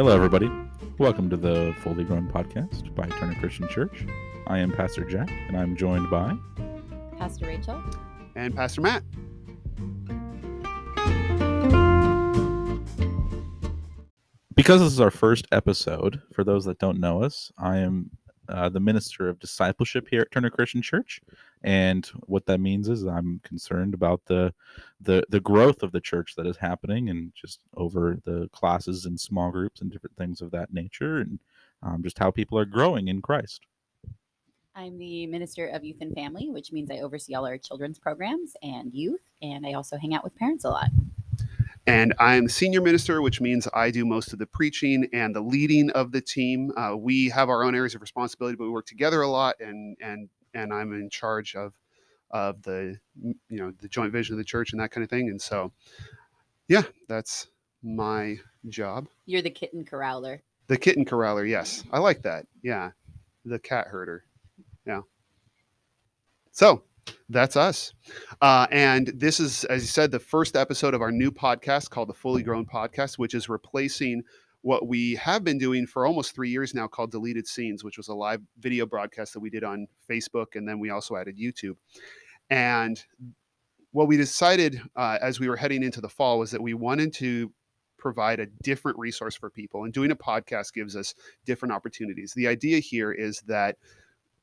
Hello, everybody. Welcome to the Fully Grown Podcast by Turner Christian Church. I am Pastor Jack, and I'm joined by Pastor Rachel. and Pastor Matt. because this is our first episode. For those that don't know us, I am uh, the minister of discipleship here at Turner Christian Church, and what that means is I'm concerned about the the the growth of the church that is happening, and just over the classes and small groups and different things of that nature, and um, just how people are growing in Christ. I'm the Minister of Youth and Family, which means I oversee all our children's programs and youth, and I also hang out with parents a lot. And I'm senior minister, which means I do most of the preaching and the leading of the team. Uh, we have our own areas of responsibility, but we work together a lot, and and and I'm in charge of of the you know the joint vision of the church and that kind of thing. And so, yeah, that's my job. You're the kitten corraller. The kitten corraller, yes, I like that. Yeah, the cat herder. Yeah. So that's us. Uh, and this is, as you said, the first episode of our new podcast called the Fully Grown Podcast, which is replacing what we have been doing for almost three years now called Deleted Scenes, which was a live video broadcast that we did on Facebook. And then we also added YouTube. And what we decided uh, as we were heading into the fall was that we wanted to provide a different resource for people. And doing a podcast gives us different opportunities. The idea here is that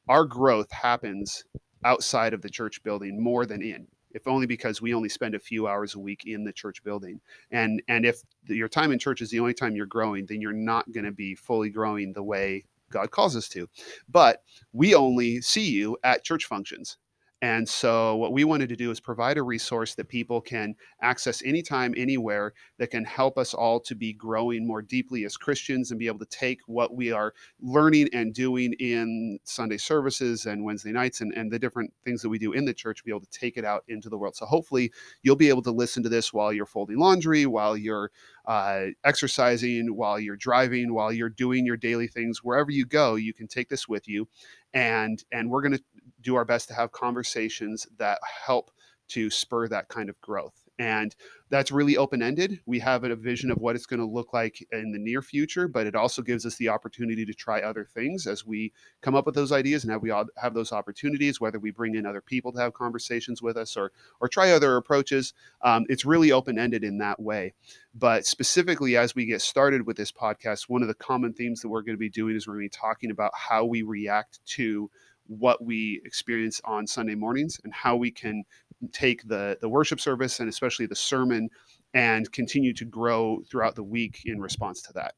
our growth happens outside of the church building more than in if only because we only spend a few hours a week in the church building. And and if your time in church is the only time you're growing then you're not going to be fully growing the way god calls us to. But we only see you at church functions and so, what we wanted to do is provide a resource that people can access anytime, anywhere, that can help us all to be growing more deeply as Christians and be able to take what we are learning and doing in Sunday services and Wednesday nights and, and the different things that we do in the church, be able to take it out into the world. So, hopefully, you'll be able to listen to this while you're folding laundry, while you're uh, exercising, while you're driving, while you're doing your daily things. Wherever you go, you can take this with you and and we're going to do our best to have conversations that help to spur that kind of growth and that's really open ended. We have a vision of what it's going to look like in the near future, but it also gives us the opportunity to try other things as we come up with those ideas and have we all have those opportunities, whether we bring in other people to have conversations with us or or try other approaches. Um, it's really open ended in that way. But specifically, as we get started with this podcast, one of the common themes that we're going to be doing is we're going to be talking about how we react to what we experience on Sunday mornings and how we can take the the worship service and especially the sermon and continue to grow throughout the week in response to that.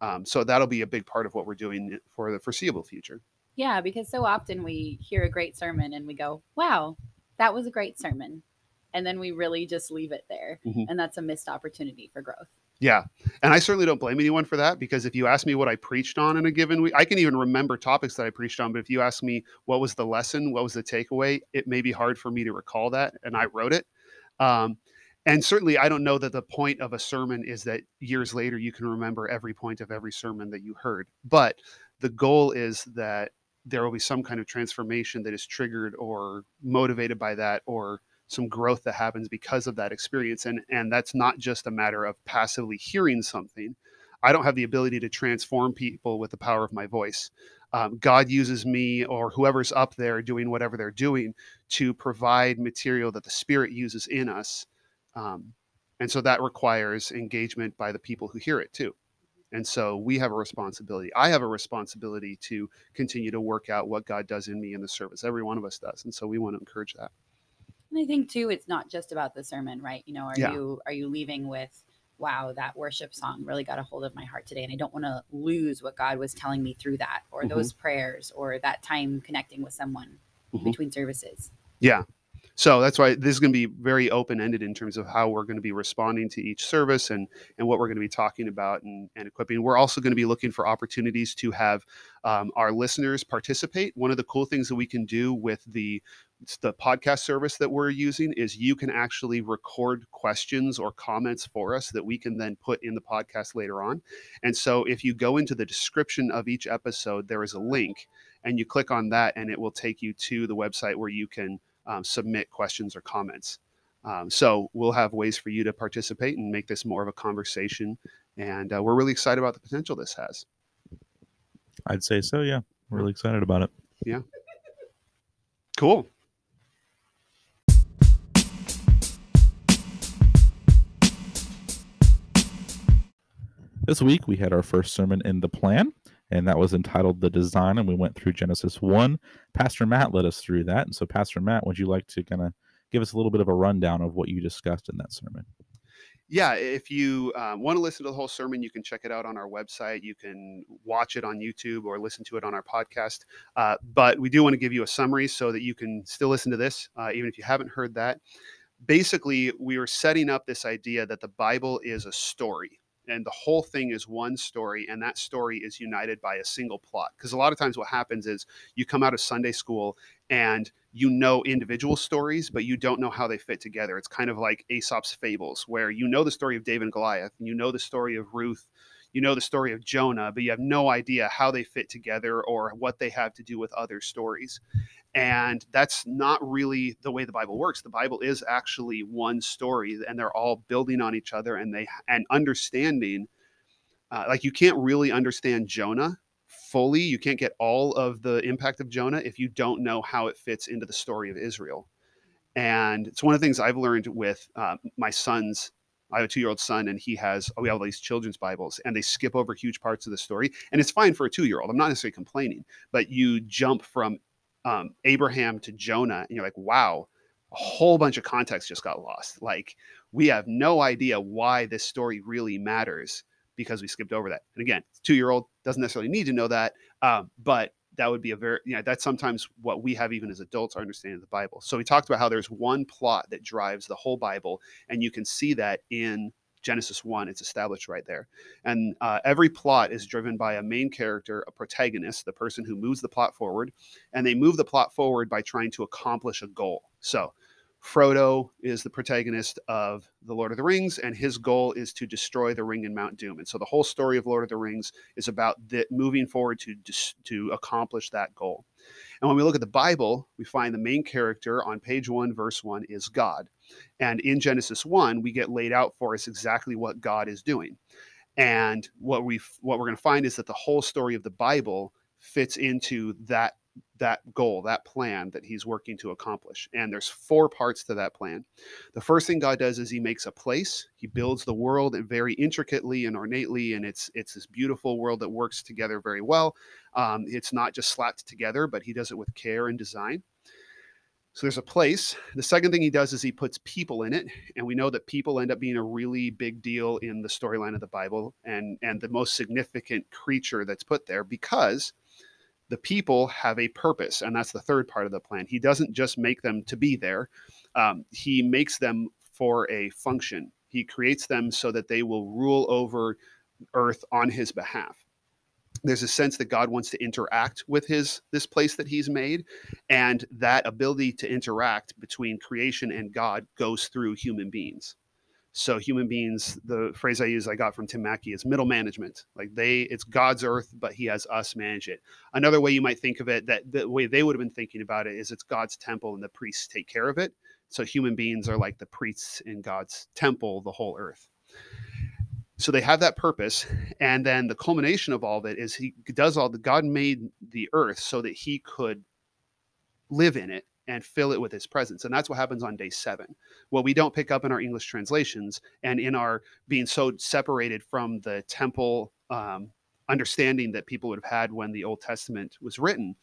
Um, so that'll be a big part of what we're doing for the foreseeable future. Yeah, because so often we hear a great sermon and we go, wow, that was a great sermon. And then we really just leave it there. Mhm. And that's a missed opportunity for growth. Yeah. And I certainly don't blame anyone for that because if you ask me what I preached on in a given week, I can even remember topics that I preached on. But if you ask me what was the lesson, what was the takeaway, it may be hard for me to recall that. And I wrote it. Um, and certainly, I don't know that the point of a sermon is that years later you can remember every point of every sermon that you heard. But the goal is that there will be some kind of transformation that is triggered or motivated by that or some growth that happens because of that experience and and that's not just a matter of passively hearing something. I don't have the ability to transform people with the power of my voice. Um, god uses me or whoever's up there doing whatever they're doing to provide material that the spirit uses in us um, and so that requires engagement by the people who hear it too. And so we have a responsibility i have a responsibility to continue to work out what god does in me in the service every one of us does and so we want to encourage that And I think too, it's not just about the sermon, right? You know, are Yeah. you are you leaving with, wow, that worship song really got a hold of my heart today, and I don't want to lose what God was telling me through that, or Mhm. those prayers, or that time connecting with someone Mhm. between services. Yeah. So that's why this is going to be very open ended in terms of how we're going to be responding to each service and and what we're going to be talking about and, and equipping. We're also going to be looking for opportunities to have um, our listeners participate. One of the cool things that we can do with the the podcast service that we're using is you can actually record questions or comments for us that we can then put in the podcast later on. And so if you go into the description of each episode, there is a link and you click on that and it will take you to the website where you can um, submit questions or comments. Um, so we'll have ways for you to participate and make this more of a conversation And uh, we're really excited about the potential this has. I'd say so. Yeah, we're really excited about it. Yeah. Cool. This week we had our first sermon in the plan, and that was entitled "The Design," and we went through Genesis one. Pastor Matt led us through that, and so Pastor Matt, would you like to kind of give us a little bit of a rundown of what you discussed in that sermon? Yeah, if you um, want to listen to the whole sermon, you can check it out on our website. You can watch it on YouTube or listen to it on our podcast. Uh, but we do want to give you a summary so that you can still listen to this, uh, even if you haven't heard that. Basically, we were setting up this idea that the Bible is a story and the whole thing is one story and that story is united by a single plot. Because a lot of times what happens is you come out of sunday school and you know individual stories but you don't know how they fit together. It's kind of like aesop's fables where you know the story of david and goliath and you know the story of ruth you know the story of jonah but you have no idea how they fit together or what they have to do with other stories. And that's not really the way the bible works. The bible is actually one story and they're all building on each other and they and understanding uh, like you can't really understand jonah fully. You can't get all of the impact of jonah if you don't know how it fits into the story of israel. And it's one of the things i've learned with uh, my son's I have a two-year-old son, and he has we have all these children's Bibles, and they skip over huge parts of the story, and it's fine for a two-year-old. I'm not necessarily complaining, but you jump from um, Abraham to Jonah, and you're like, wow, a whole bunch of context just got lost. Like we have no idea why this story really matters because we skipped over that. And again, two-year-old doesn't necessarily need to know that, um, but that would be a very you know that's sometimes what we have even as adults our understanding of the bible. So we talked about how there's one plot that drives the whole bible and you can see that in genesis 1 it's established right there. And uh, every plot is driven by a main character a protagonist the person who moves the plot forward and they move the plot forward by trying to accomplish a goal. So Frodo is the protagonist of The Lord of the Rings, and his goal is to destroy the ring in Mount Doom. And so the whole story of Lord of the Rings is about the, moving forward to, to accomplish that goal. And when we look at the Bible, we find the main character on page one, verse one, is God. And in Genesis 1, we get laid out for us exactly what God is doing. And what we what we're going to find is that the whole story of the Bible fits into that that goal, that plan that he's working to accomplish. And there's four parts to that plan. The first thing God does is he makes a place. He builds the world and very intricately and ornately, and it's it's this beautiful world that works together very well. Um, it's not just slapped together, but he does it with care and design. So there's a place. The second thing he does is he puts people in it, and we know that people end up being a really big deal in the storyline of the Bible, and and the most significant creature that's put there because the people have a purpose and that's the third part of the plan. He doesn't just make them to be there um, he makes them for a function. He creates them so that they will rule over earth on his behalf. There's a sense that god wants to interact with his this place that he's made and that ability to interact between creation and god goes through human beings so human beings, the phrase I use I got from Tim Mackie is middle management. Like they, it's God's earth, but He has us manage it. Another way you might think of it, that the way they would have been thinking about it, is it's God's temple and the priests take care of it. So human beings are like the priests in God's temple, the whole earth. So they have that purpose, and then the culmination of all of it is He does all the God made the earth so that He could live in it and fill it with his presence. And that's what happens on day seven. What we don't pick up in our English translations and in our being so separated from the temple um, understanding that people would have had when the Old Testament was written.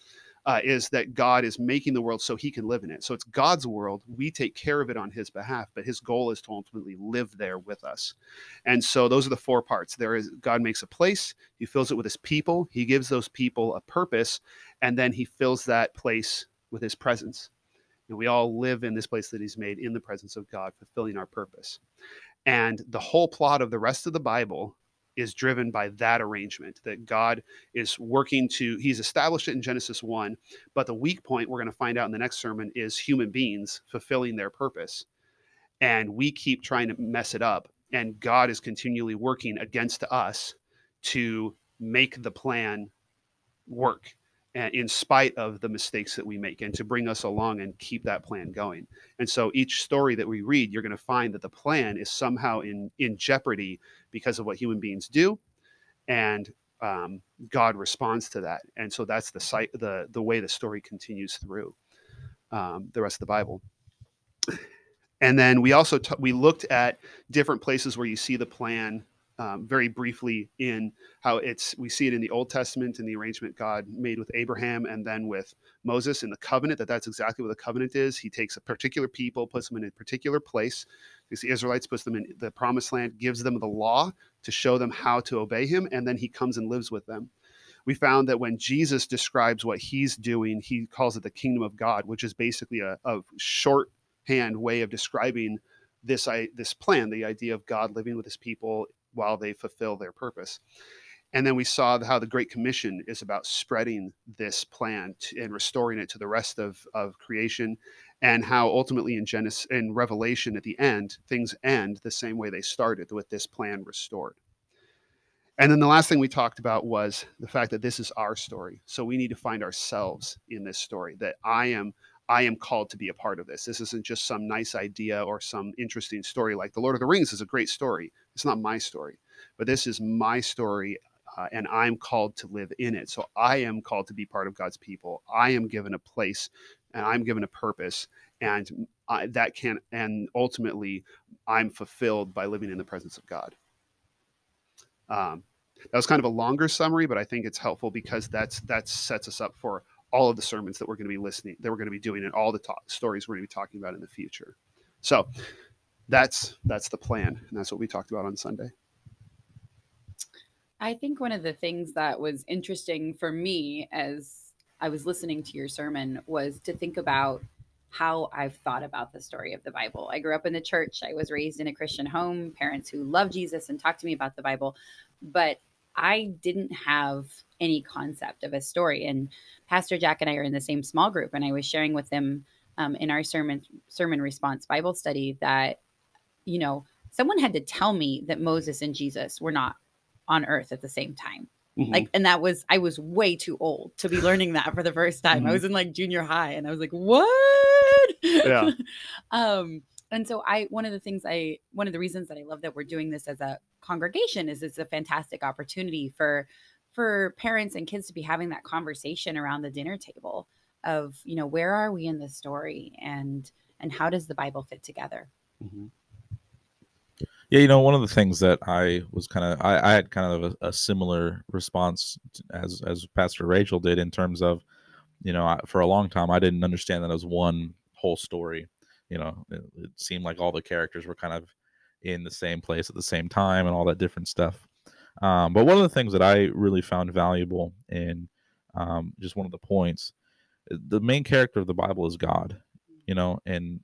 Uh, is that God is making the world so he can live in it. So it's God's world. We take care of it on his behalf, but his goal is to ultimately live there with us. And so those are the four parts. There is God makes a place, he fills it with his people, he gives those people a purpose, and then he fills that place with his presence. And we all live in this place that he's made in the presence of God, fulfilling our purpose. And the whole plot of the rest of the Bible is driven by that arrangement that God is working to, he's established it in Genesis 1. But the weak point we're going to find out in the next sermon is human beings fulfilling their purpose. And we keep trying to mess it up. And God is continually working against us to make the plan work in spite of the mistakes that we make and to bring us along and keep that plan going. And so each story that we read, you're going to find that the plan is somehow in in jeopardy because of what human beings do, and um, God responds to that. And so that's the site the the way the story continues through um, the rest of the Bible. And then we also t- we looked at different places where you see the plan um, very briefly in how it's we see it in the Old Testament in the arrangement God made with Abraham and then with Moses in the covenant that that's exactly what the covenant is. He takes a particular people, puts them in a particular place. Because the Israelites puts them in the promised land, gives them the law to show them how to obey him, and then he comes and lives with them. We found that when Jesus describes what he's doing, he calls it the kingdom of God, which is basically a, a shorthand way of describing this I, this plan, the idea of God living with his people while they fulfill their purpose. And then we saw how the Great Commission is about spreading this plan and restoring it to the rest of, of creation, and how ultimately in Genesis in Revelation at the end, things end the same way they started with this plan restored. And then the last thing we talked about was the fact that this is our story. So we need to find ourselves in this story, that I am I am called to be a part of this. This isn't just some nice idea or some interesting story. Like The Lord of the Rings is a great story. It's not my story, but this is my story, uh, and I'm called to live in it. So I am called to be part of God's people. I am given a place, and I'm given a purpose, and I, that can, and ultimately, I'm fulfilled by living in the presence of God. Um, that was kind of a longer summary, but I think it's helpful because that's that sets us up for all of the sermons that we're going to be listening, that we're going to be doing, and all the talk, stories we're going to be talking about in the future. So that's that's the plan, and that's what we talked about on Sunday. I think one of the things that was interesting for me as I was listening to your sermon was to think about how I've thought about the story of the Bible. I grew up in the church. I was raised in a Christian home, parents who love Jesus and talked to me about the Bible, but I didn't have any concept of a story. And Pastor Jack and I are in the same small group, and I was sharing with them um, in our sermon sermon response Bible study that you know someone had to tell me that Moses and Jesus were not on earth at the same time. Mhm. Like, and that was I was way too old to be learning that for the first time. I Mhm. was in like junior high, and I was like, "What?" Yeah. um, and so I one of the things I one of the reasons that I love that we're doing this as a congregation is it's a fantastic opportunity for for parents and kids to be having that conversation around the dinner table of you know where are we in the story and and how does the Bible fit together? Mhm. Yeah, you know, one of the things that I was kind of I, I had kind of a, a similar response t- as as Pastor Rachel did in terms of, you know, I, for a long time I didn't understand that as one whole story. You know, it, it seemed like all the characters were kind of in the same place at the same time and all that different stuff. Um, but one of the things that I really found valuable in um, just one of the points, uh, the main character of the Bible is God. You know, and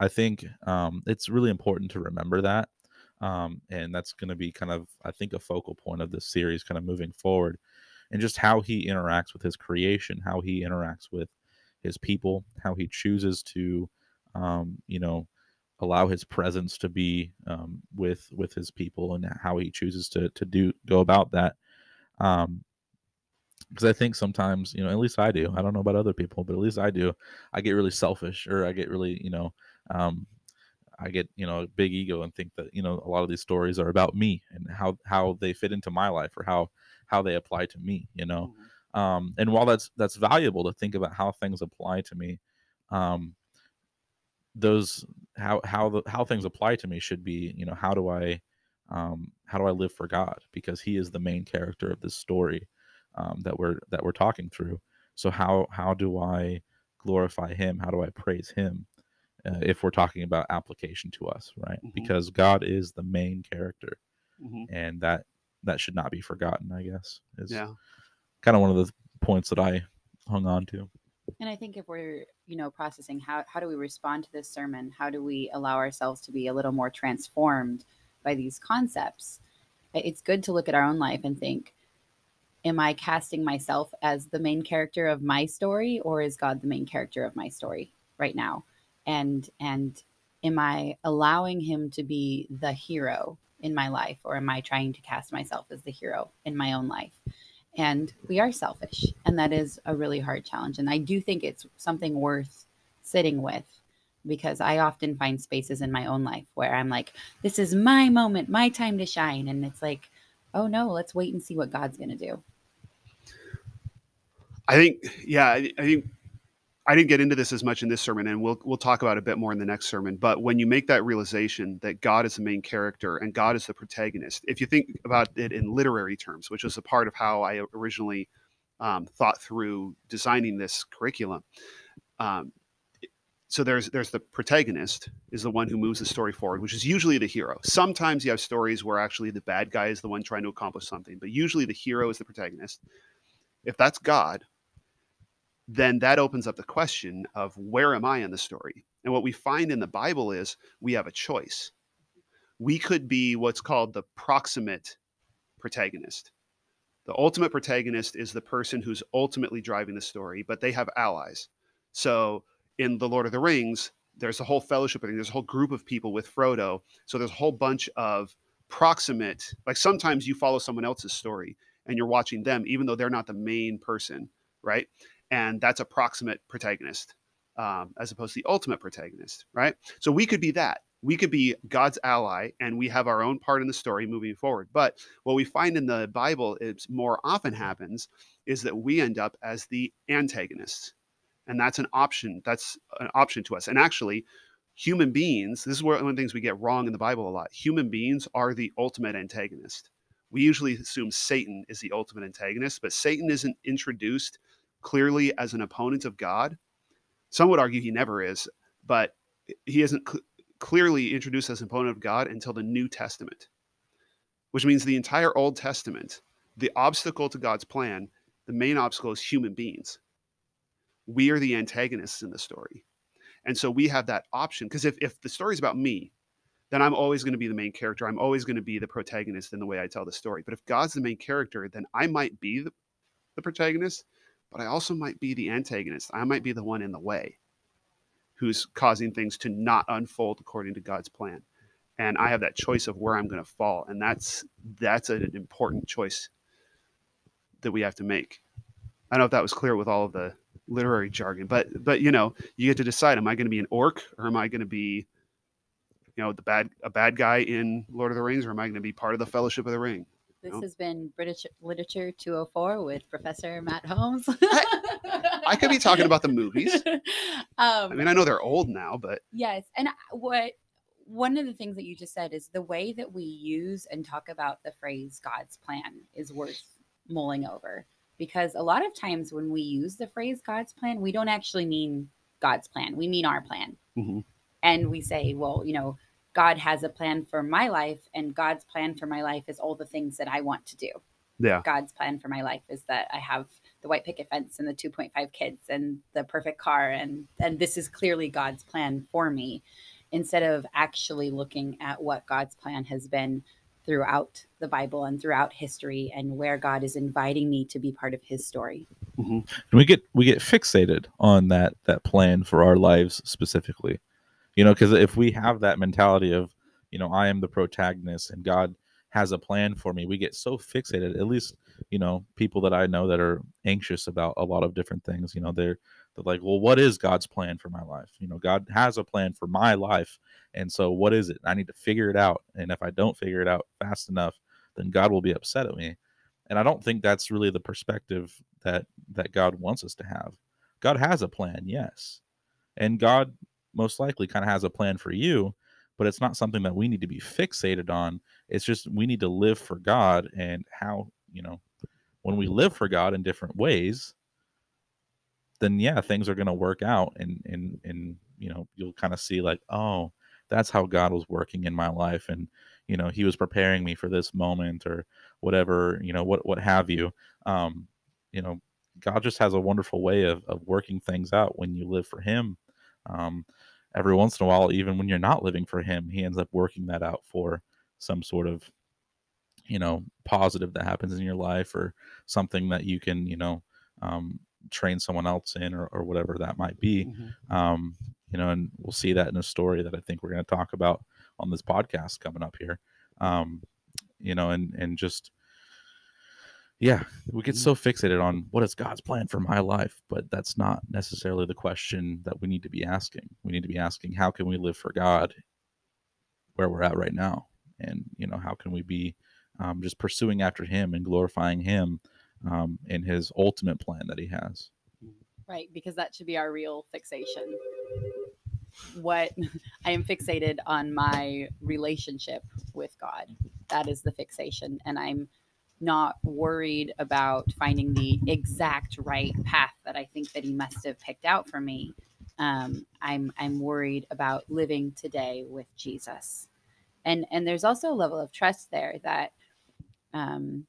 I think um, it's really important to remember that. Um, and that's going to be kind of, I think, a focal point of this series, kind of moving forward, and just how he interacts with his creation, how he interacts with his people, how he chooses to, um, you know, allow his presence to be um, with with his people, and how he chooses to to do go about that. Um, because I think sometimes, you know, at least I do. I don't know about other people, but at least I do. I get really selfish, or I get really, you know, um, I get you know a big ego and think that you know a lot of these stories are about me and how how they fit into my life or how how they apply to me. You know, um, and while that's that's valuable to think about how things apply to me, um, those how how the how things apply to me should be you know how do I um, how do I live for God because He is the main character of this story um, that we're that we're talking through. So how how do I glorify Him? How do I praise Him? Uh, if we're talking about application to us, right? Mhm. Because God is the main character, Mhm. and that that should not be forgotten. I guess is Yeah. kind of one of the points that I hung on to. And I think if we're, you know, processing how how do we respond to this sermon? How do we allow ourselves to be a little more transformed by these concepts? It's good to look at our own life and think, am I casting myself as the main character of my story or is God the main character of my story right now? And and am I allowing him to be the hero in my life or am I trying to cast myself as the hero in my own life? and we are selfish and that is a really hard challenge and i do think it's something worth sitting with because i often find spaces in my own life where i'm like this is my moment my time to shine and it's like oh no let's wait and see what god's going to do I think, yeah, I, I think I didn't get into this as much in this sermon, and we'll we'll talk about it a bit more in the next sermon. But when you make that realization that God is the main character and God is the protagonist, if you think about it in literary terms, which was a part of how I originally um, thought through designing this curriculum, um, so there's there's the protagonist is the one who moves the story forward, which is usually the hero. Sometimes you have stories where actually the bad guy is the one trying to accomplish something, but usually the hero is the protagonist. If that's God, then that opens up the question of where am I in the story? And what we find in the Bible is we have a choice. We could be what's called the proximate protagonist. The ultimate protagonist is the person who's ultimately driving the story, but they have allies. So in The Lord of the Rings, there's a whole fellowship, there's a whole group of people with Frodo. So there's a whole bunch of proximate, like sometimes you follow someone else's story and you're watching them, even though they're not the main person, right? And that's a proximate protagonist um, as opposed to the ultimate protagonist, right? So we could be that. We could be God's ally, and we have our own part in the story moving forward. But what we find in the Bible is more often happens is that we end up as the antagonists, and that's an option. That's an option to us. And actually, human beings. This is one of the things we get wrong in the Bible a lot. Human beings are the ultimate antagonist. We usually assume Satan is the ultimate antagonist, but Satan isn't introduced clearly as an opponent of God. Some would argue he never is, but he isn't cl- clearly introduced as an opponent of God until the New Testament, which means the entire Old Testament, the obstacle to God's plan, the main obstacle is human beings. We are the antagonists in the story. And so we have that option because if, if the story is about me, then I'm always going to be the main character. I'm always going to be the protagonist in the way I tell the story. But if God's the main character, then I might be the, the protagonist, but I also might be the antagonist. I might be the one in the way who's causing things to not unfold according to God's plan. And I have that choice of where I'm going to fall. And that's that's an important choice that we have to make. I don't know if that was clear with all of the literary jargon, but but you know, you get to decide am I going to be an orc or am I going to be you know, the bad a bad guy in Lord of the Rings or am I going to be part of the Fellowship of the Ring? This has been British Literature 204 with Professor Matt Holmes. I could be talking about the movies. Um, I mean, I know they're old now, but yes. And what one of the things that you just said is the way that we use and talk about the phrase God's plan is worth mulling over because a lot of times when we use the phrase God's plan, we don't actually mean God's plan. We mean our plan. Mm-hmm. And we say, well, you know, God has a plan for my life, and God's plan for my life is all the things that I want to do. Yeah. God's plan for my life is that I have the white picket fence and the 2.5 kids and the perfect car, and and this is clearly God's plan for me, instead of actually looking at what God's plan has been throughout the Bible and throughout history, and where God is inviting me to be part of His story. Mm-hmm. And we get we get fixated on that that plan for our lives specifically you know because if we have that mentality of you know i am the protagonist and god has a plan for me we get so fixated at least you know people that i know that are anxious about a lot of different things you know they're they're like well what is god's plan for my life? You know god has a plan for my life and so what is it? I need to figure it out and if i don't figure it out fast enough then god will be upset at me. And i don't think that's really the perspective that that god wants us to have. God has a plan yes. And god most likely kind of has a plan for you, but it's not something that we need to be fixated on. It's just we need to live for God and how, you know, when we live for God in different ways, then yeah, things are going to work out and and and you know, you'll kind of see like, oh, that's how God was working in my life and you know, he was preparing me for this moment or whatever, you know, what what have you. Um, you know, God just has a wonderful way of of working things out when you live for him. Um, every once in a while, even when you're not living for him, he ends up working that out for some sort of, you know, positive that happens in your life or something that you can, you know, um, train someone else in or, or whatever that might be. Mm-hmm. Um, you know, and we'll see that in a story that I think we're going to talk about on this podcast coming up here. Um, you know, and, and just, yeah we get so fixated on what is god's plan for my life but that's not necessarily the question that we need to be asking we need to be asking how can we live for god where we're at right now and you know how can we be um, just pursuing after him and glorifying him um, in his ultimate plan that he has Right, because that should be our real fixation. What I am fixated on my relationship with God. That is the fixation. And I'm not worried about finding the exact right path that I think that he must have picked out for me. Um, I'm I'm worried about living today with Jesus. And and there's also a level of trust there that um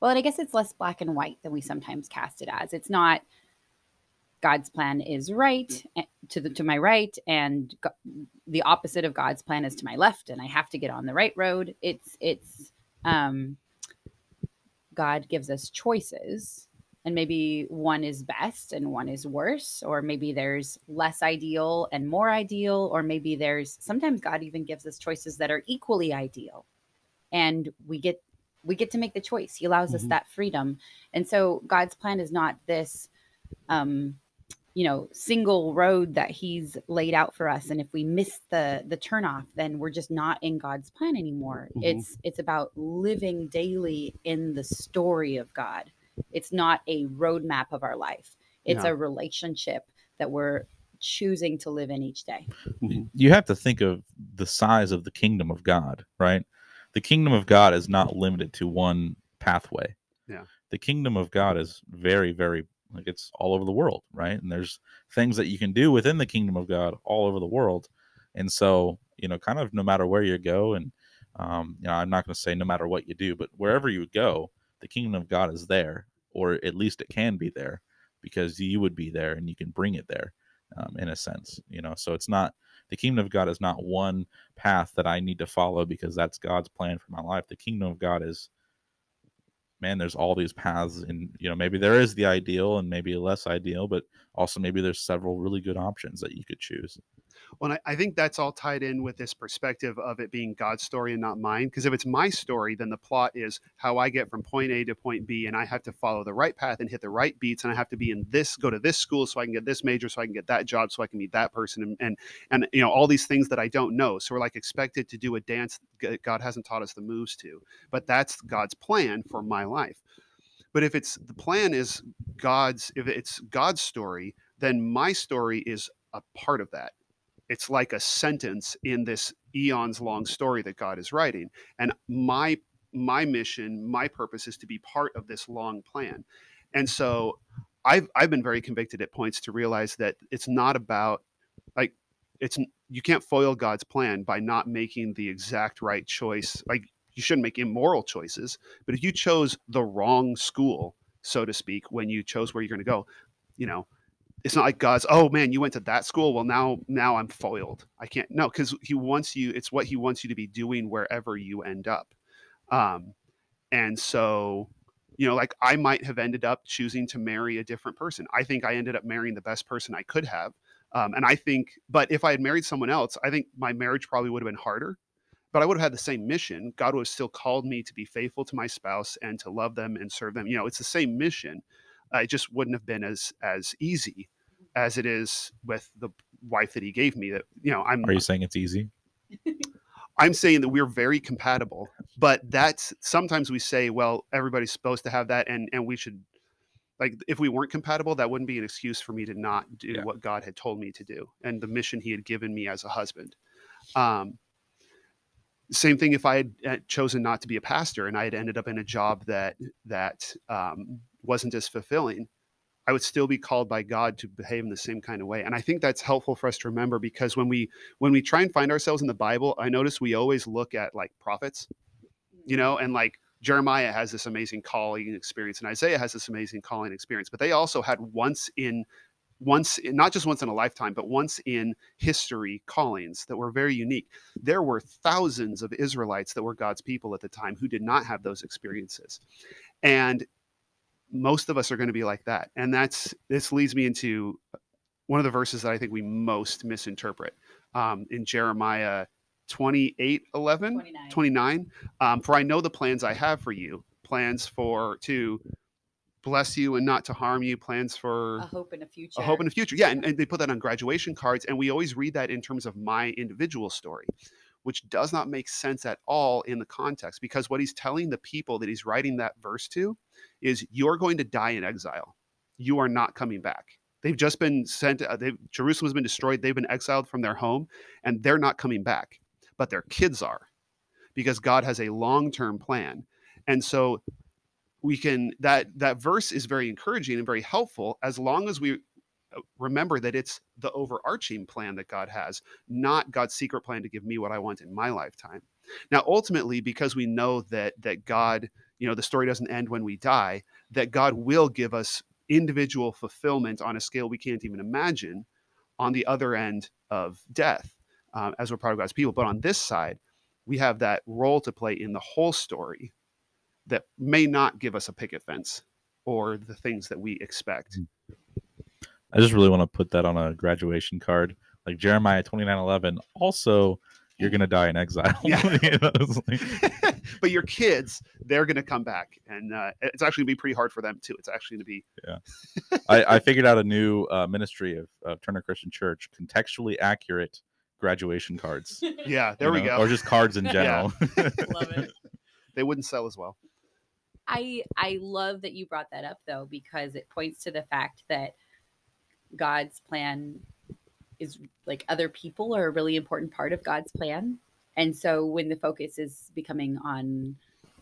well, and I guess it's less black and white than we sometimes cast it as. It's not God's plan is right eh, to the to my right, and go- the opposite of God's plan is to my left, and I have to get on the right road. It's it's um, God gives us choices, and maybe one is best and one is worse, or maybe there's less ideal and more ideal, or maybe there's sometimes God even gives us choices that are equally ideal, and we get we get to make the choice. He allows us Mhm. that freedom, and so God's plan is not this um you know single road that he's laid out for us and if we miss the the turnoff then we're just not in god's plan anymore Mhm. it's it's about living daily in the story of god it's not a roadmap of our life it's Yeah. a relationship that we're choosing to live in each day you have to think of the size of the kingdom of God, right? The kingdom of God is not limited to one pathway. Yeah. The kingdom of God is very, very like it's all over the world, right? And there's things that you can do within the kingdom of God all over the world. And so, you know, kind of no matter where you go, and um, you know, I'm not going to say no matter what you do, but wherever you go, the kingdom of God is there, or at least it can be there, because you would be there and you can bring it there, um, in a sense, you know. So it's not the kingdom of God is not one path that I need to follow because that's God's plan for my life. The kingdom of God is man, there's all these paths and you know, maybe there is the ideal and maybe less ideal, but also maybe there's several really good options that you could choose. Well, I, I think that's all tied in with this perspective of it being God's story and not mine. Because if it's my story, then the plot is how I get from point A to point B, and I have to follow the right path and hit the right beats, and I have to be in this, go to this school so I can get this major, so I can get that job, so I can meet that person, and and, and you know all these things that I don't know. So we're like expected to do a dance God hasn't taught us the moves to, but that's God's plan for my life. But if it's the plan is God's, if it's God's story, then my story is a part of that it's like a sentence in this eons long story that God is writing. And my my mission, my purpose is to be part of this long plan. And so I've I've been very convicted at points to realize that it's not about like it's you can't foil God's plan by not making the exact right choice. Like you shouldn't make immoral choices, but if you chose the wrong school, so to speak, when you chose where you're going to go, you know, it's not like God's, oh man, you went to that school. Well, now now I'm foiled. I can't no, because he wants you, it's what he wants you to be doing wherever you end up. Um, and so, you know, like I might have ended up choosing to marry a different person. I think I ended up marrying the best person I could have. Um, and I think, but if I had married someone else, I think my marriage probably would have been harder. But I would have had the same mission. God would have still called me to be faithful to my spouse and to love them and serve them. You know, it's the same mission. Uh, it just wouldn't have been as as easy as it is with the wife that he gave me. That you know, I'm Are you saying it's easy? I'm saying that we're very compatible, but that's sometimes we say, well, everybody's supposed to have that, and and we should like if we weren't compatible, that wouldn't be an excuse for me to not do Yeah. what God had told me to do and the mission He had given me as a husband. Um, same thing if I had uh, chosen not to be a pastor and I had ended up in a job that that um, wasn't as fulfilling. I would still be called by God to behave in the same kind of way. And I think that's helpful for us to remember because when we when we try and find ourselves in the Bible, I notice we always look at like prophets, you know, and like Jeremiah has this amazing calling experience and Isaiah has this amazing calling experience, but they also had once in once in, not just once in a lifetime, but once in history callings that were very unique. There were thousands of Israelites that were God's people at the time who did not have those experiences. And most of us are going to be like that. And that's this leads me into one of the verses that I think we most misinterpret um, in Jeremiah 28 11. 29. 29 um, for i know the plans i have for you plans for to bless you and not to harm you, plans for A hope in a future. a hope in the future. Yeah, and, and they put that on graduation cards, and we always read that in terms of my individual story, which does not make sense at all in the context because what he's telling the people that he's writing that verse to is you're going to die in exile. You are not coming back. They've just been sent. Uh, Jerusalem's been destroyed. They've been exiled from their home, and they're not coming back. But their kids are, because God has a long-term plan. And so we can that that verse is very encouraging and very helpful as long as we uh, remember that it's the overarching plan that God has, not God's secret plan to give me what I want in my lifetime. Now, ultimately, because we know that that God, you know, the story doesn't end when we die, that God will give us individual fulfillment on a scale we can't even imagine on the other end of death um, as we're part of God's people. But on this side, we have that role to play in the whole story that may not give us a picket fence or the things that we expect. I just really want to put that on a graduation card, like Jeremiah twenty nine eleven. Also, you're gonna die in exile. Yeah. You know, it's like- but your kids, they're going to come back, and uh, it's actually going to be pretty hard for them too. It's actually going to be I, I figured out a new uh, ministry of, of Turner Christian Church, contextually accurate graduation cards. yeah. There you we know, go. Or just cards in Yeah. general. Love it. they wouldn't sell as well. I I love that you brought that up though because it points to the fact that God's plan is like other people are a really important part of God's plan. And so when the focus is becoming on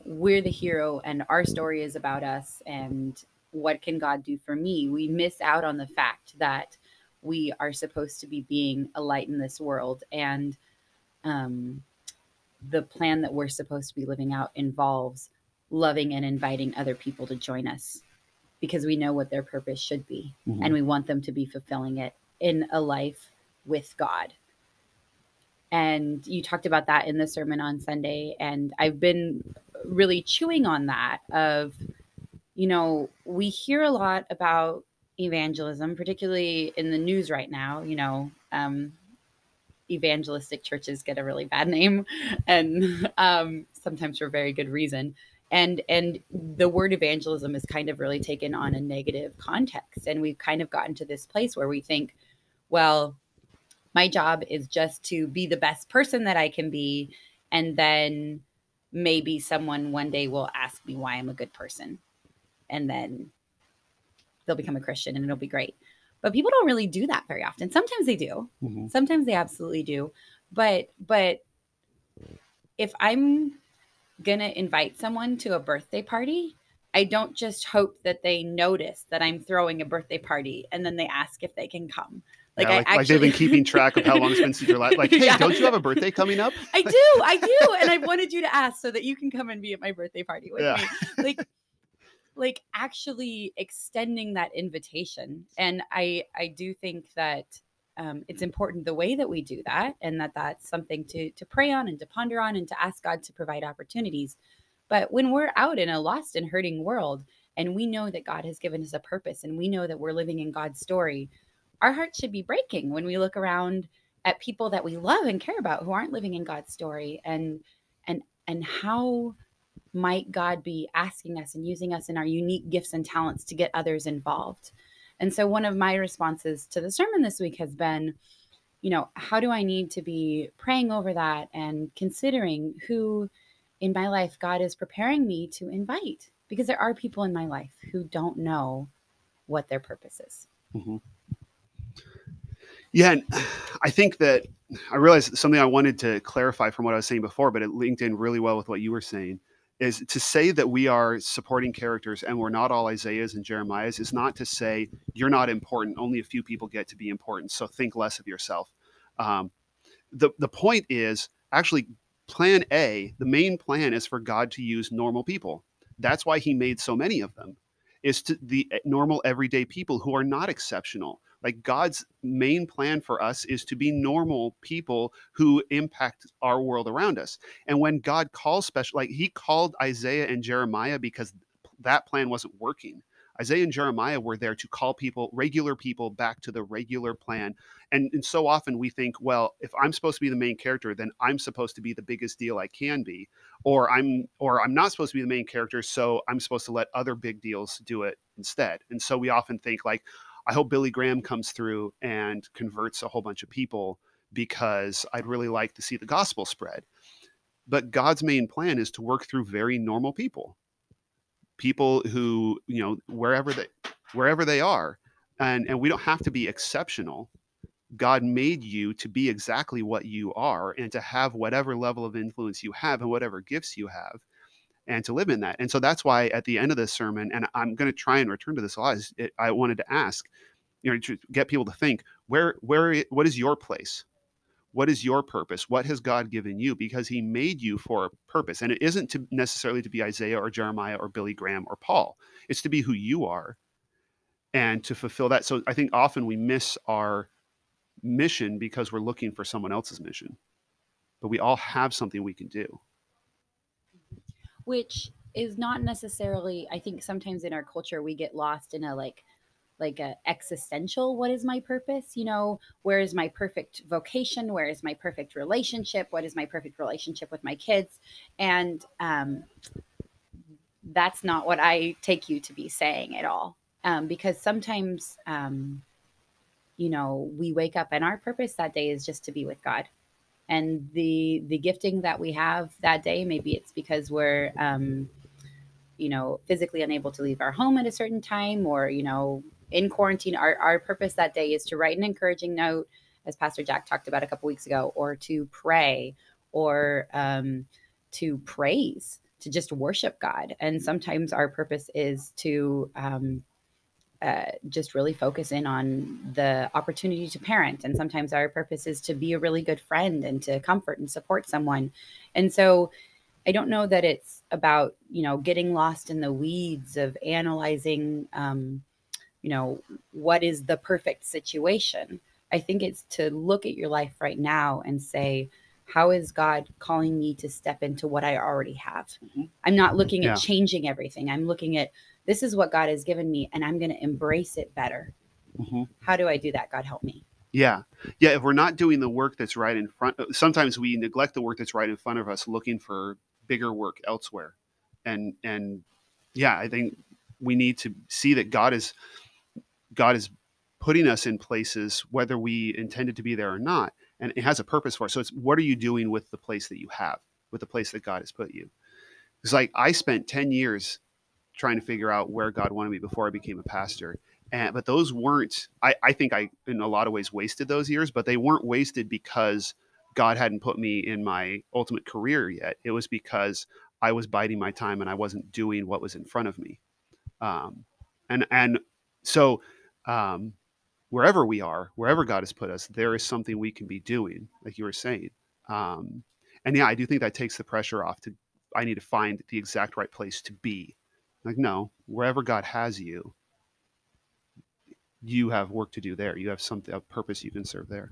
we're the hero and our story is about us and what can God do for me, we miss out on the fact that we are supposed to be being a light in this world. And um the plan that we're supposed to be living out involves loving and inviting other people to join us because we know what their purpose should be. And we want them to be fulfilling it in a life with God. And you talked about that in the sermon on Sunday and I've been really chewing on that of you know, we hear a lot about evangelism particularly in the news right now, you know, um evangelistic churches get a really bad name and um, sometimes for very good reason and and the word evangelism is kind of really taken on a negative context and we've kind of gotten to this place where we think well my job is just to be the best person that i can be. And then maybe someone one day will ask me why i'm a good person. And then they'll become a christian and it'll be great. But people don't really do that very often. Sometimes they do. Mhm. sometimes they absolutely do. But but if i'm gonna invite someone to a birthday party i don't just hope that they notice that i'm throwing a birthday party and then they ask if they can come like Yeah, i like, actually like they've been keeping track of how long it's been since your last. Like, hey, Yeah. don't you have a birthday coming up? I do, I do, and I wanted you to ask so that you can come and be at my birthday party with Yeah. me. Like, like actually extending that invitation, and I, I do think that um, it's important the way that we do that, and that that's something to to pray on and to ponder on, and to ask God to provide opportunities. But when we're out in a lost and hurting world, and we know that God has given us a purpose, and we know that we're living in God's story, our hearts should be breaking when we look around at people that we love and care about who aren't living in God's story and and and how might God be asking us and using us in our unique gifts and talents to get others involved. And so one of my responses to the sermon this week has been you know, how do I need to be praying over that and considering who in my life God is preparing me to invite because there are people in my life who don't know what their purpose is. Mm-hmm. Yeah, I think that I realized something I wanted to clarify from what I was saying before, but it linked in really well with what you were saying. Is to say that we are supporting characters and we're not all Isaiahs and Jeremiahs is not to say you're not important. Only a few people get to be important, so think less of yourself. Um, the the point is actually Plan A. The main plan is for God to use normal people. That's why He made so many of them. Is to the eh, normal everyday people who are not exceptional like God's main plan for us is to be normal people who impact our world around us. And when God calls special, like he called Isaiah and Jeremiah because that plan wasn't working. Isaiah and Jeremiah were there to call people, regular people, back to the regular plan. And, and so often we think, well, if I'm supposed to be the main character, then I'm supposed to be the biggest deal I can be, or I'm or I'm not supposed to be the main character, so I'm supposed to let other big deals do it instead. And so we often think like, I hope Billy Graham comes through and converts a whole bunch of people because I'd really like to see the gospel spread. But God's main plan is to work through very normal people. People who, you know, wherever they wherever they are. And and we don't have to be exceptional. God made you to be exactly what you are and to have whatever level of influence you have and whatever gifts you have and to live in that. And so that's why at the end of this sermon, and I'm going to try and return to this a lot, is it, I wanted to ask, you know, to get people to think where, where, what is your place? What is your purpose? What has God given you? Because He made you for a purpose, and it isn't to necessarily to be Isaiah or Jeremiah or Billy Graham or Paul. It's to be who you are, and to fulfill that. So I think often we miss our mission because we're looking for someone else's mission, but we all have something we can do which is not necessarily i think sometimes in our culture we get lost in a like like a existential what is my purpose? You know where is my perfect vocation? Where is my perfect relationship? What is my perfect relationship with my kids? And um that's not what i take you to be saying at all. Um because sometimes um you know we wake up and our purpose that day is just to be with god and the the gifting that we have that day maybe it's because we're um, you know physically unable to leave our home at a certain time or you know in quarantine our, our purpose that day is to write an encouraging note as pastor jack talked about a couple weeks ago or to pray or um, to praise to just worship god. And sometimes our purpose is to um, uh, just really focus in on the opportunity to parent. And sometimes our purpose is to be a really good friend and to comfort and support someone. And so I don't know that it's about, you know, getting lost in the weeds of analyzing, um, you know, what is the perfect situation. I think it's to look at your life right now and say, how is God calling me to step into what I already have? Mm-hmm. I'm not looking yeah. at changing everything. I'm looking at this is what God has given me and I'm going to embrace it better. Mm-hmm. How do I do that? God help me. Yeah. Yeah. If we're not doing the work that's right in front, sometimes we neglect the work that's right in front of us, looking for bigger work elsewhere. And, and yeah, I think we need to see that God is, God is putting us in places, whether we intended to be there or not. And it has a purpose for us. So it's what are you doing with the place that you have, with the place that God has put you? It's like I spent 10 years trying to figure out where God wanted me before I became a pastor. And but those weren't I, I think I in a lot of ways wasted those years, but they weren't wasted because God hadn't put me in my ultimate career yet. It was because I was biding my time and I wasn't doing what was in front of me. Um, and and so um, wherever we are, wherever God has put us, there is something we can be doing, like you were saying. Um, and yeah, I do think that takes the pressure off. To I need to find the exact right place to be like, no, wherever God has you, you have work to do there. You have something, a purpose you can serve there.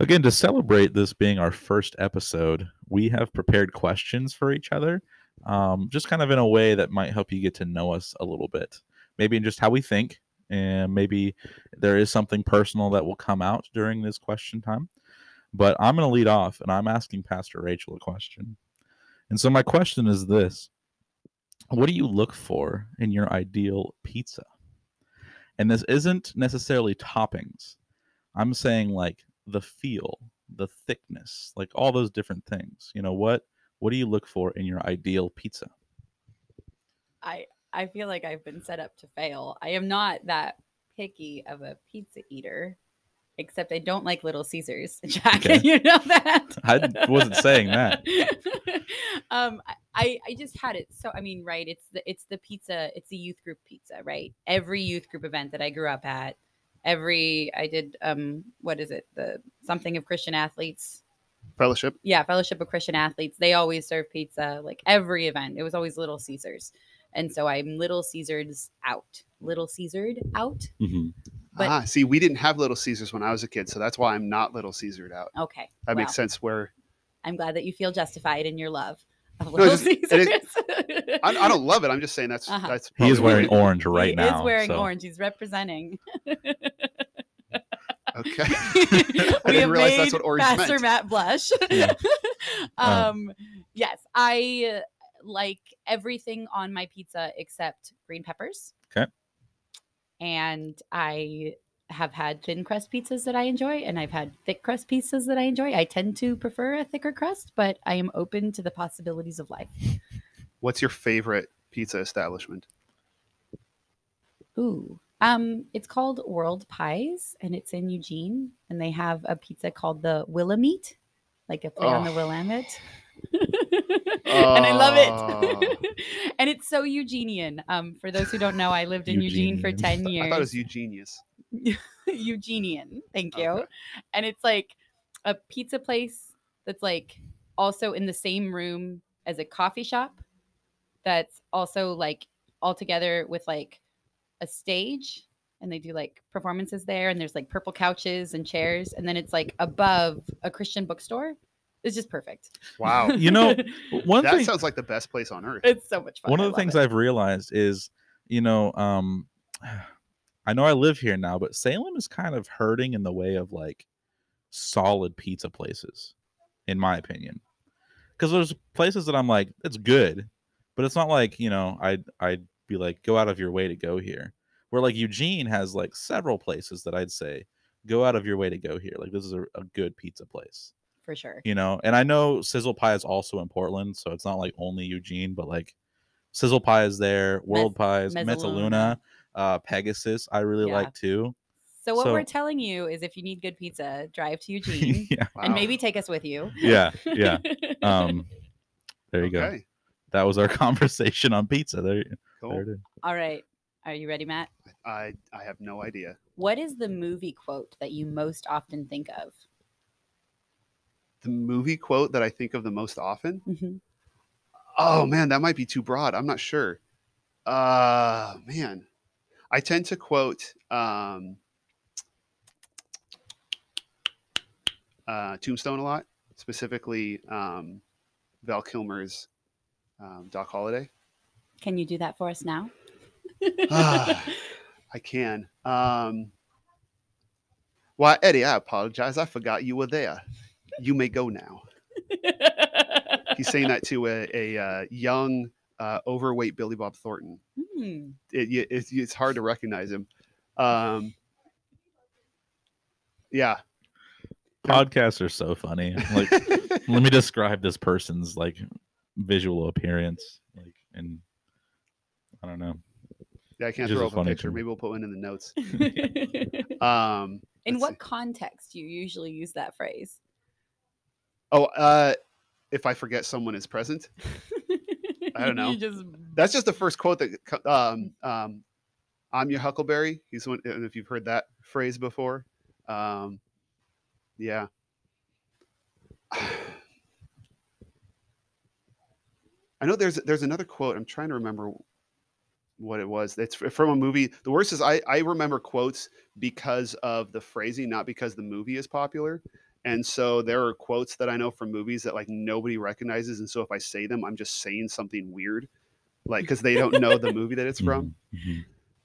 Again, to celebrate this being our first episode, we have prepared questions for each other, um, just kind of in a way that might help you get to know us a little bit maybe in just how we think, and maybe there is something personal that will come out during this question time. But I'm going to lead off, and I'm asking Pastor Rachel a question. And so my question is this What do you look for in your ideal pizza? And this isn't necessarily toppings. I'm saying like the feel, the thickness, like all those different things. You know what? What do you look for in your ideal pizza? I I feel like I've been set up to fail. I am not that picky of a pizza eater, except I don't like Little Caesars. Jack, okay. you know that. I wasn't saying that. um, I I just had it. So I mean, right? It's the it's the pizza. It's the youth group pizza, right? Every youth group event that I grew up at, every I did um what is it the something of Christian athletes fellowship yeah fellowship of christian athletes they always serve pizza like every event it was always little caesars And so I'm Little Caesars out. Little Caesared out. Mhm. But- ah, see, we didn't have Little Caesars when I was a kid, so that's why I'm not Little Caesared out. Okay. That well, makes sense. Where I'm glad that you feel justified in your love of Little it's just- it is- Caesars. I, I don't love it. I'm just saying that's Uh-huh. that's. He is wearing what orange right he now. is wearing so- orange. He's representing. it- Okay. we didn't have realize made that's what orange Pastor meant. Matt blush. Yeah. um, yes, I uh, like everything on my pizza except green peppers. 'Kay. And I have had thin crust pizzas that I enjoy, and I've had thick crust pizzas that I enjoy. I tend to prefer a thicker crust, but I am open to the possibilities of life. What's your favorite pizza establishment? Ooh. Um, it's called World Pies and it's in Eugene and they have a pizza called the Willamette, like a play on the Oh. Willamette. and I love it. and it's so Eugenian. Um, for those who don't know, I lived in Eugene for 10 years. I thought it was Eugenius. Eugenian. Thank you. Okay. And it's like a pizza place that's like also in the same room as a coffee shop that's also like all together with like a stage and they do like performances there and there's like purple couches and chairs and then it's like above a Christian bookstore. It's just perfect. Wow. You know, One that thing, sounds like the best place on earth. it's so much fun. one of the things it. I've realized is, you know, um, I know I live here now, but Salem is kind of hurting in the way of like solid pizza places, in my opinion. Because there's places that I'm like, it's good, but it's not like you know, I'd I'd be like, go out of your way to go here. Where like Eugene has like several places that I'd say, go out of your way to go here. Like this is a, a good pizza place for sure. you know and i know sizzle pie is also in portland so it's not like only eugene but like sizzle pie is there world pies Mezzaluna. mezzaluna uh pegasus i really Yeah. like too So what we're telling you is if you need good pizza, drive to Eugene yeah Wow. and maybe take us with you. yeah yeah um there you go that was our conversation on pizza there, there Cool. it is All right. Are you ready, Matt? I I have no idea. What is the movie quote that you most often think of? The movie quote that I think of the most often. Mhm. Oh man, that might be too broad. I'm not sure. Uh man. I tend to quote um uh Tombstone a lot, specifically um Val Kilmer's um, Doc Holliday. Can you do that for us now? Ah. I can. Um Why, Eddie, I apologize. I forgot you were there. You may go now. He's saying that to a, a uh, young, uh, overweight Billy Bob Thornton. Hmm. it, y- it's, it's hard to recognize him. Um, yeah. podcasts are so funny like let me describe this person's like visual appearance like and i don't know yeah, I can't Just throw a up a picture. thing. Maybe we'll put one in the notes. Um, In what see. context do you usually use that phrase? Oh, uh, if I forget someone is present, I don't know. Just that's just the first quote that. Um, um, I'm your Huckleberry. He's one. and If you've heard that phrase before, um, yeah. I know there's there's another quote. I'm trying to remember what it was. It's from a movie. The worst is I I remember quotes because of the phrasing, not because the movie is popular. And so there are quotes that I know from movies that like nobody recognizes, and so if I say them, I'm just saying something weird, like because they don't know the movie that it's from. Mhm,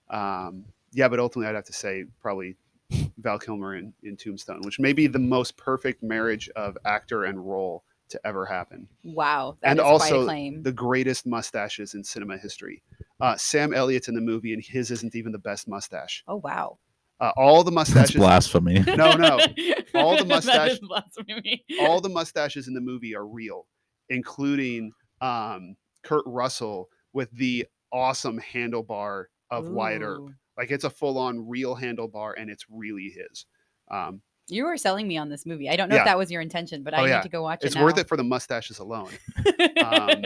mhm. Um, yeah, but ultimately, I'd have to say probably Val Kilmer in, in Tombstone, which may be the most perfect marriage of actor and role to ever happen. wow. That And is quite a also claim. The greatest mustaches in cinema history. Uh, Sam Elliott's in the movie, and his isn't even the best mustache. oh wow. Uh, all the mustaches. that's blasphemy No, no. All the That mustache- is blasphemy. all the mustaches in the movie are real, including um, Kurt Russell with the awesome handlebar of Wyatt Earp. Like it's a full-on real handlebar, and it's really his. Um, You were selling me on this movie. I don't know Yeah. if that was your intention, but I Oh, need to go watch it. it's it. worth it for the mustaches alone. Um,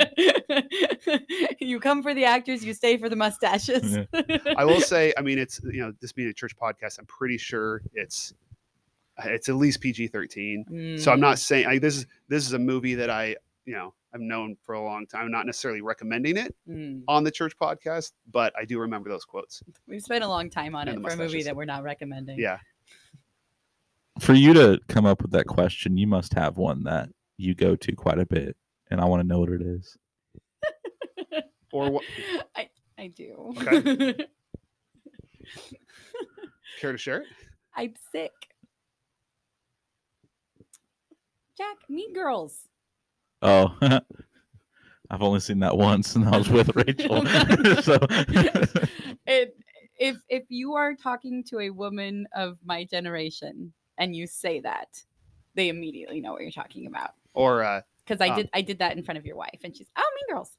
you come for the actors, you stay for the mustaches. I will say, I mean, it's you know, this being a church podcast, I'm pretty sure it's it's at least PG-13. So I'm Mm. not saying I, this is this is a movie that I you know I've known for a long time. Not necessarily recommending it Mm. on the church podcast, but I do remember those quotes. We've spent a long time on And it the for a movie that we're not recommending. Yeah. For you to come up with that question, you must have one that you go to quite a bit, and I want to know what it is. Or what? I I do. Okay. Care to share it? I'm sick. Jack, Mean Girls. Oh, I've only seen that once, and I was with Rachel. so it, if if you are talking to a woman of my generation and you say that, they immediately know what you're talking about. Or uh, Because I Ah. did I did that in front of your wife, and she's oh Mean Girls.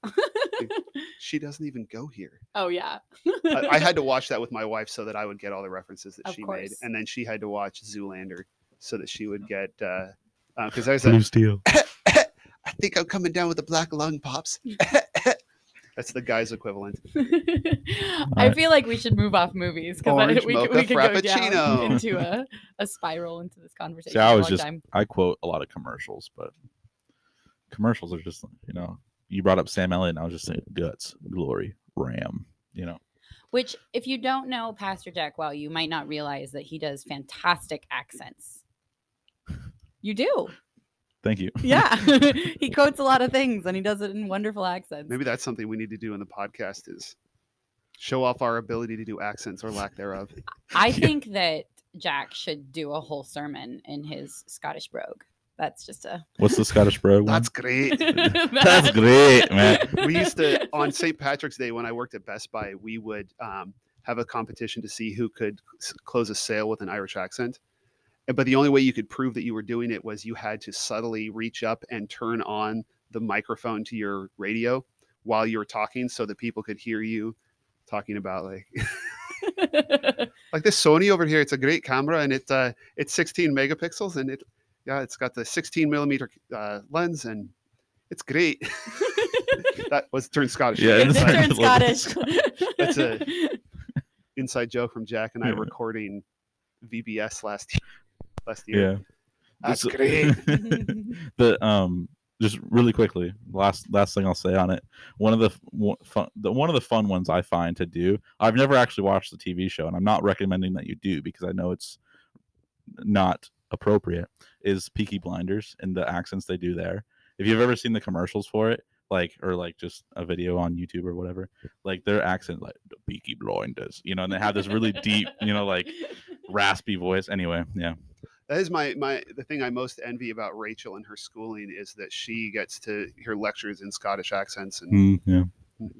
she doesn't even go here. oh yeah. I, I had to watch that with my wife so that I would get all the references that Of she made, and then she had to watch Zoolander so that she would get. Uh, Because there's a, Blue Steel. I think I'm coming down with the black lung pops. That's the guy's equivalent. I Alright. feel like we should move off movies because Orange we, could- we could go down into a, a spiral into this conversation. See, I was just time. I quote a lot of commercials, but commercials are just you know. You brought up Sam Elliott, and I was just saying guts, glory, ram. You know, Which, if you don't know Pastor Jack well, you might not realize that he does fantastic accents. You do. Thank you. Yeah. he quotes a lot of things and he does it in wonderful accents. Maybe that's something we need to do in the podcast is show off our ability to do accents or lack thereof. I think that Jack should do a whole sermon in his Scottish brogue. That's just a. What's the Scottish brogue? That's great. That's great, man. we used to on St. Patrick's Day when I worked at Best Buy, we would um, have a competition to see who could close a sale with an Irish accent. And- But the only way you could prove that you were doing it was you had to subtly reach up and turn on the microphone to your radio while you were talking, so that people could hear you talking about like like this Sony over here. It's a great camera, and it uh, it's 16 megapixels, and it yeah, it's got the 16 millimeter uh, lens, and it's great. that was turned Scottish. Yeah, It it's did like turn a little- Scottish. That's a- inside joke from Jack and I Yeah. recording VBS last year. Last year. Yeah. That's great. the um just really quickly last last thing i'll say on it one of the one- fun the one of the fun ones i find to do i've never actually watched the tv show and i'm not recommending that you do because i know it's not appropriate is peaky blinders and the accents they do there if you've ever seen the commercials for it like or like just a video on youtube or whatever like their accent like the peaky blinders you know and they have this really deep you know like raspy voice anyway yeah That is my my the thing I most envy about Rachel and her schooling is that she gets to hear lectures in Scottish accents and Mm, yeah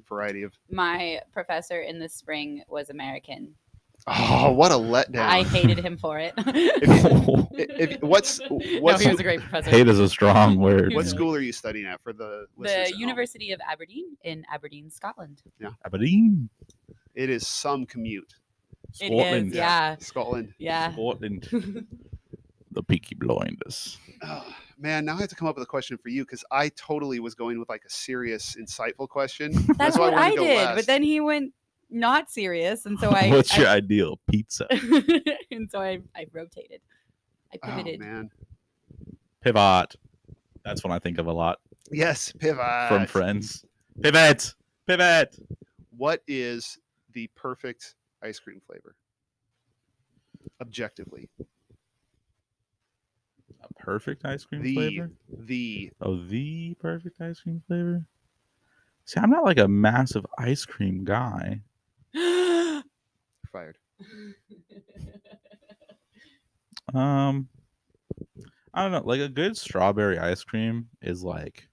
variety of. My professor in the spring was American. Oh, what a letdown! I hated him for it. If, if, what's no, what's he was a great professor. hate is a strong word what school are you studying at for the listeners at the home? University of Aberdeen in Aberdeen, Scotland. Yeah, Aberdeen It is some commute. It Scotland. is, yeah, Scotland. yeah. Scotland. the Peaky Blinders. Oh, man, now I have to come up with a question for you because I totally was going with like a serious, insightful question. That's why I what wanted I did, last. but then he went not serious, and so I. What's I- your ideal pizza? and so I, I rotated. I Oh pivoted. man, Pivot. That's what I think of a lot yes, pivot from friends. Pivot. Pivot. What is the perfect ice cream flavor? Objectively, A perfect ice cream the flavor. the Oh, the perfect ice cream flavor. See, I'm not like a massive ice cream guy. fired. Um, I don't know. Like a good strawberry ice cream is like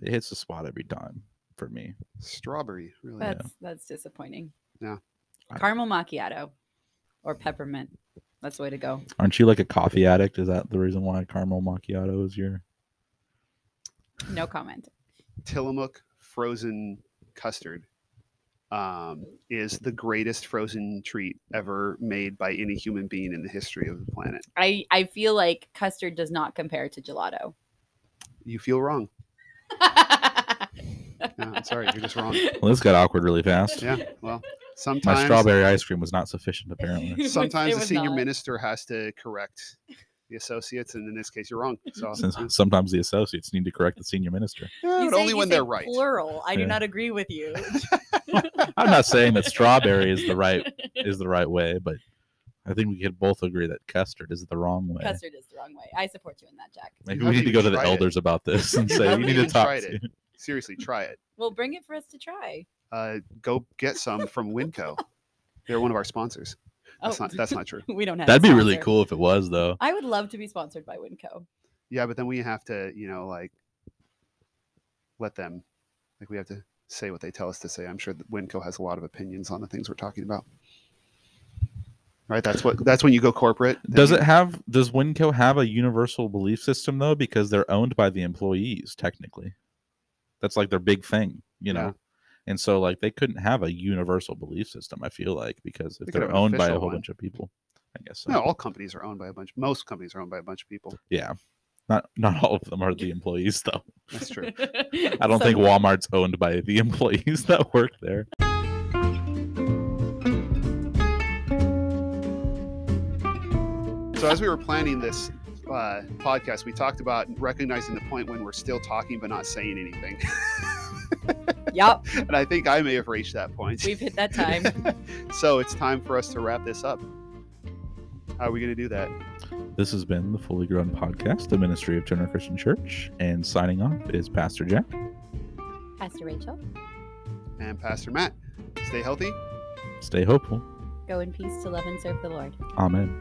it hits the spot every time for me. Strawberry, really. that's that's disappointing. Yeah. Caramel macchiato or peppermint. That's the way to go. Aren't you like a coffee addict? Is that the reason why caramel macchiato is your? No comment. Tillamook frozen custard um, is the greatest frozen treat ever made by any human being in the history of the planet. I I feel like custard does not compare to gelato. You feel wrong. No, I'm sorry, you're just wrong. Well, this got awkward really fast. Yeah, well, My sometimes strawberry ice cream was not sufficient, apparently. Sometimes the senior not. minister has to correct, the associates, and in this case, you're wrong. So Since sometimes the associates need to correct the senior minister. Yeah, but say- only when they're right. Plural. I do not agree with you. I'm not saying that strawberry is the right is the right way, but I think we could both agree that custard is the wrong way. Custard is the wrong way. I support you in that, Jack. Maybe You we need to go to the tried it. elders about this and say we need to even talk tried to it. you. Seriously, try it. Well, bring it for us to try. Uh, go get some from Winco. They're one of our sponsors. That's oh, not that's not true. we don't have. That'd be really cool if it was though. I would love to be sponsored by Winco. Yeah, but then we have to, you know, like let them like we have to say what they tell us to say. I'm sure that Winco has a lot of opinions on the things we're talking about. Right? That's what that's when you go corporate. Does you- it have does Winco have a universal belief system though? Because they're owned by the employees, technically. That's like their big thing, you know. Yeah. And so like they couldn't have a universal belief system, I feel like, because if they they're owned by a whole one. bunch of people. I guess so. No, all companies are owned by a bunch most companies are owned by a bunch of people. Yeah. Not not all of them are the employees though. That's true. I don't think Walmart's owned by the employees that work there. So as we were planning this uh, podcast, we talked about recognizing the point when we're still talking but not saying anything. Yep, and I think I may have reached that point. we've hit that time. so it's time for us to wrap this up. How are we going to do that? This has been the Fully Grown Podcast, the Ministry of Turner Christian Church, and signing off is Pastor Jack. Pastor Rachel, And Pastor Matt, stay healthy. Stay hopeful. go in peace to love and serve the Lord. Amen.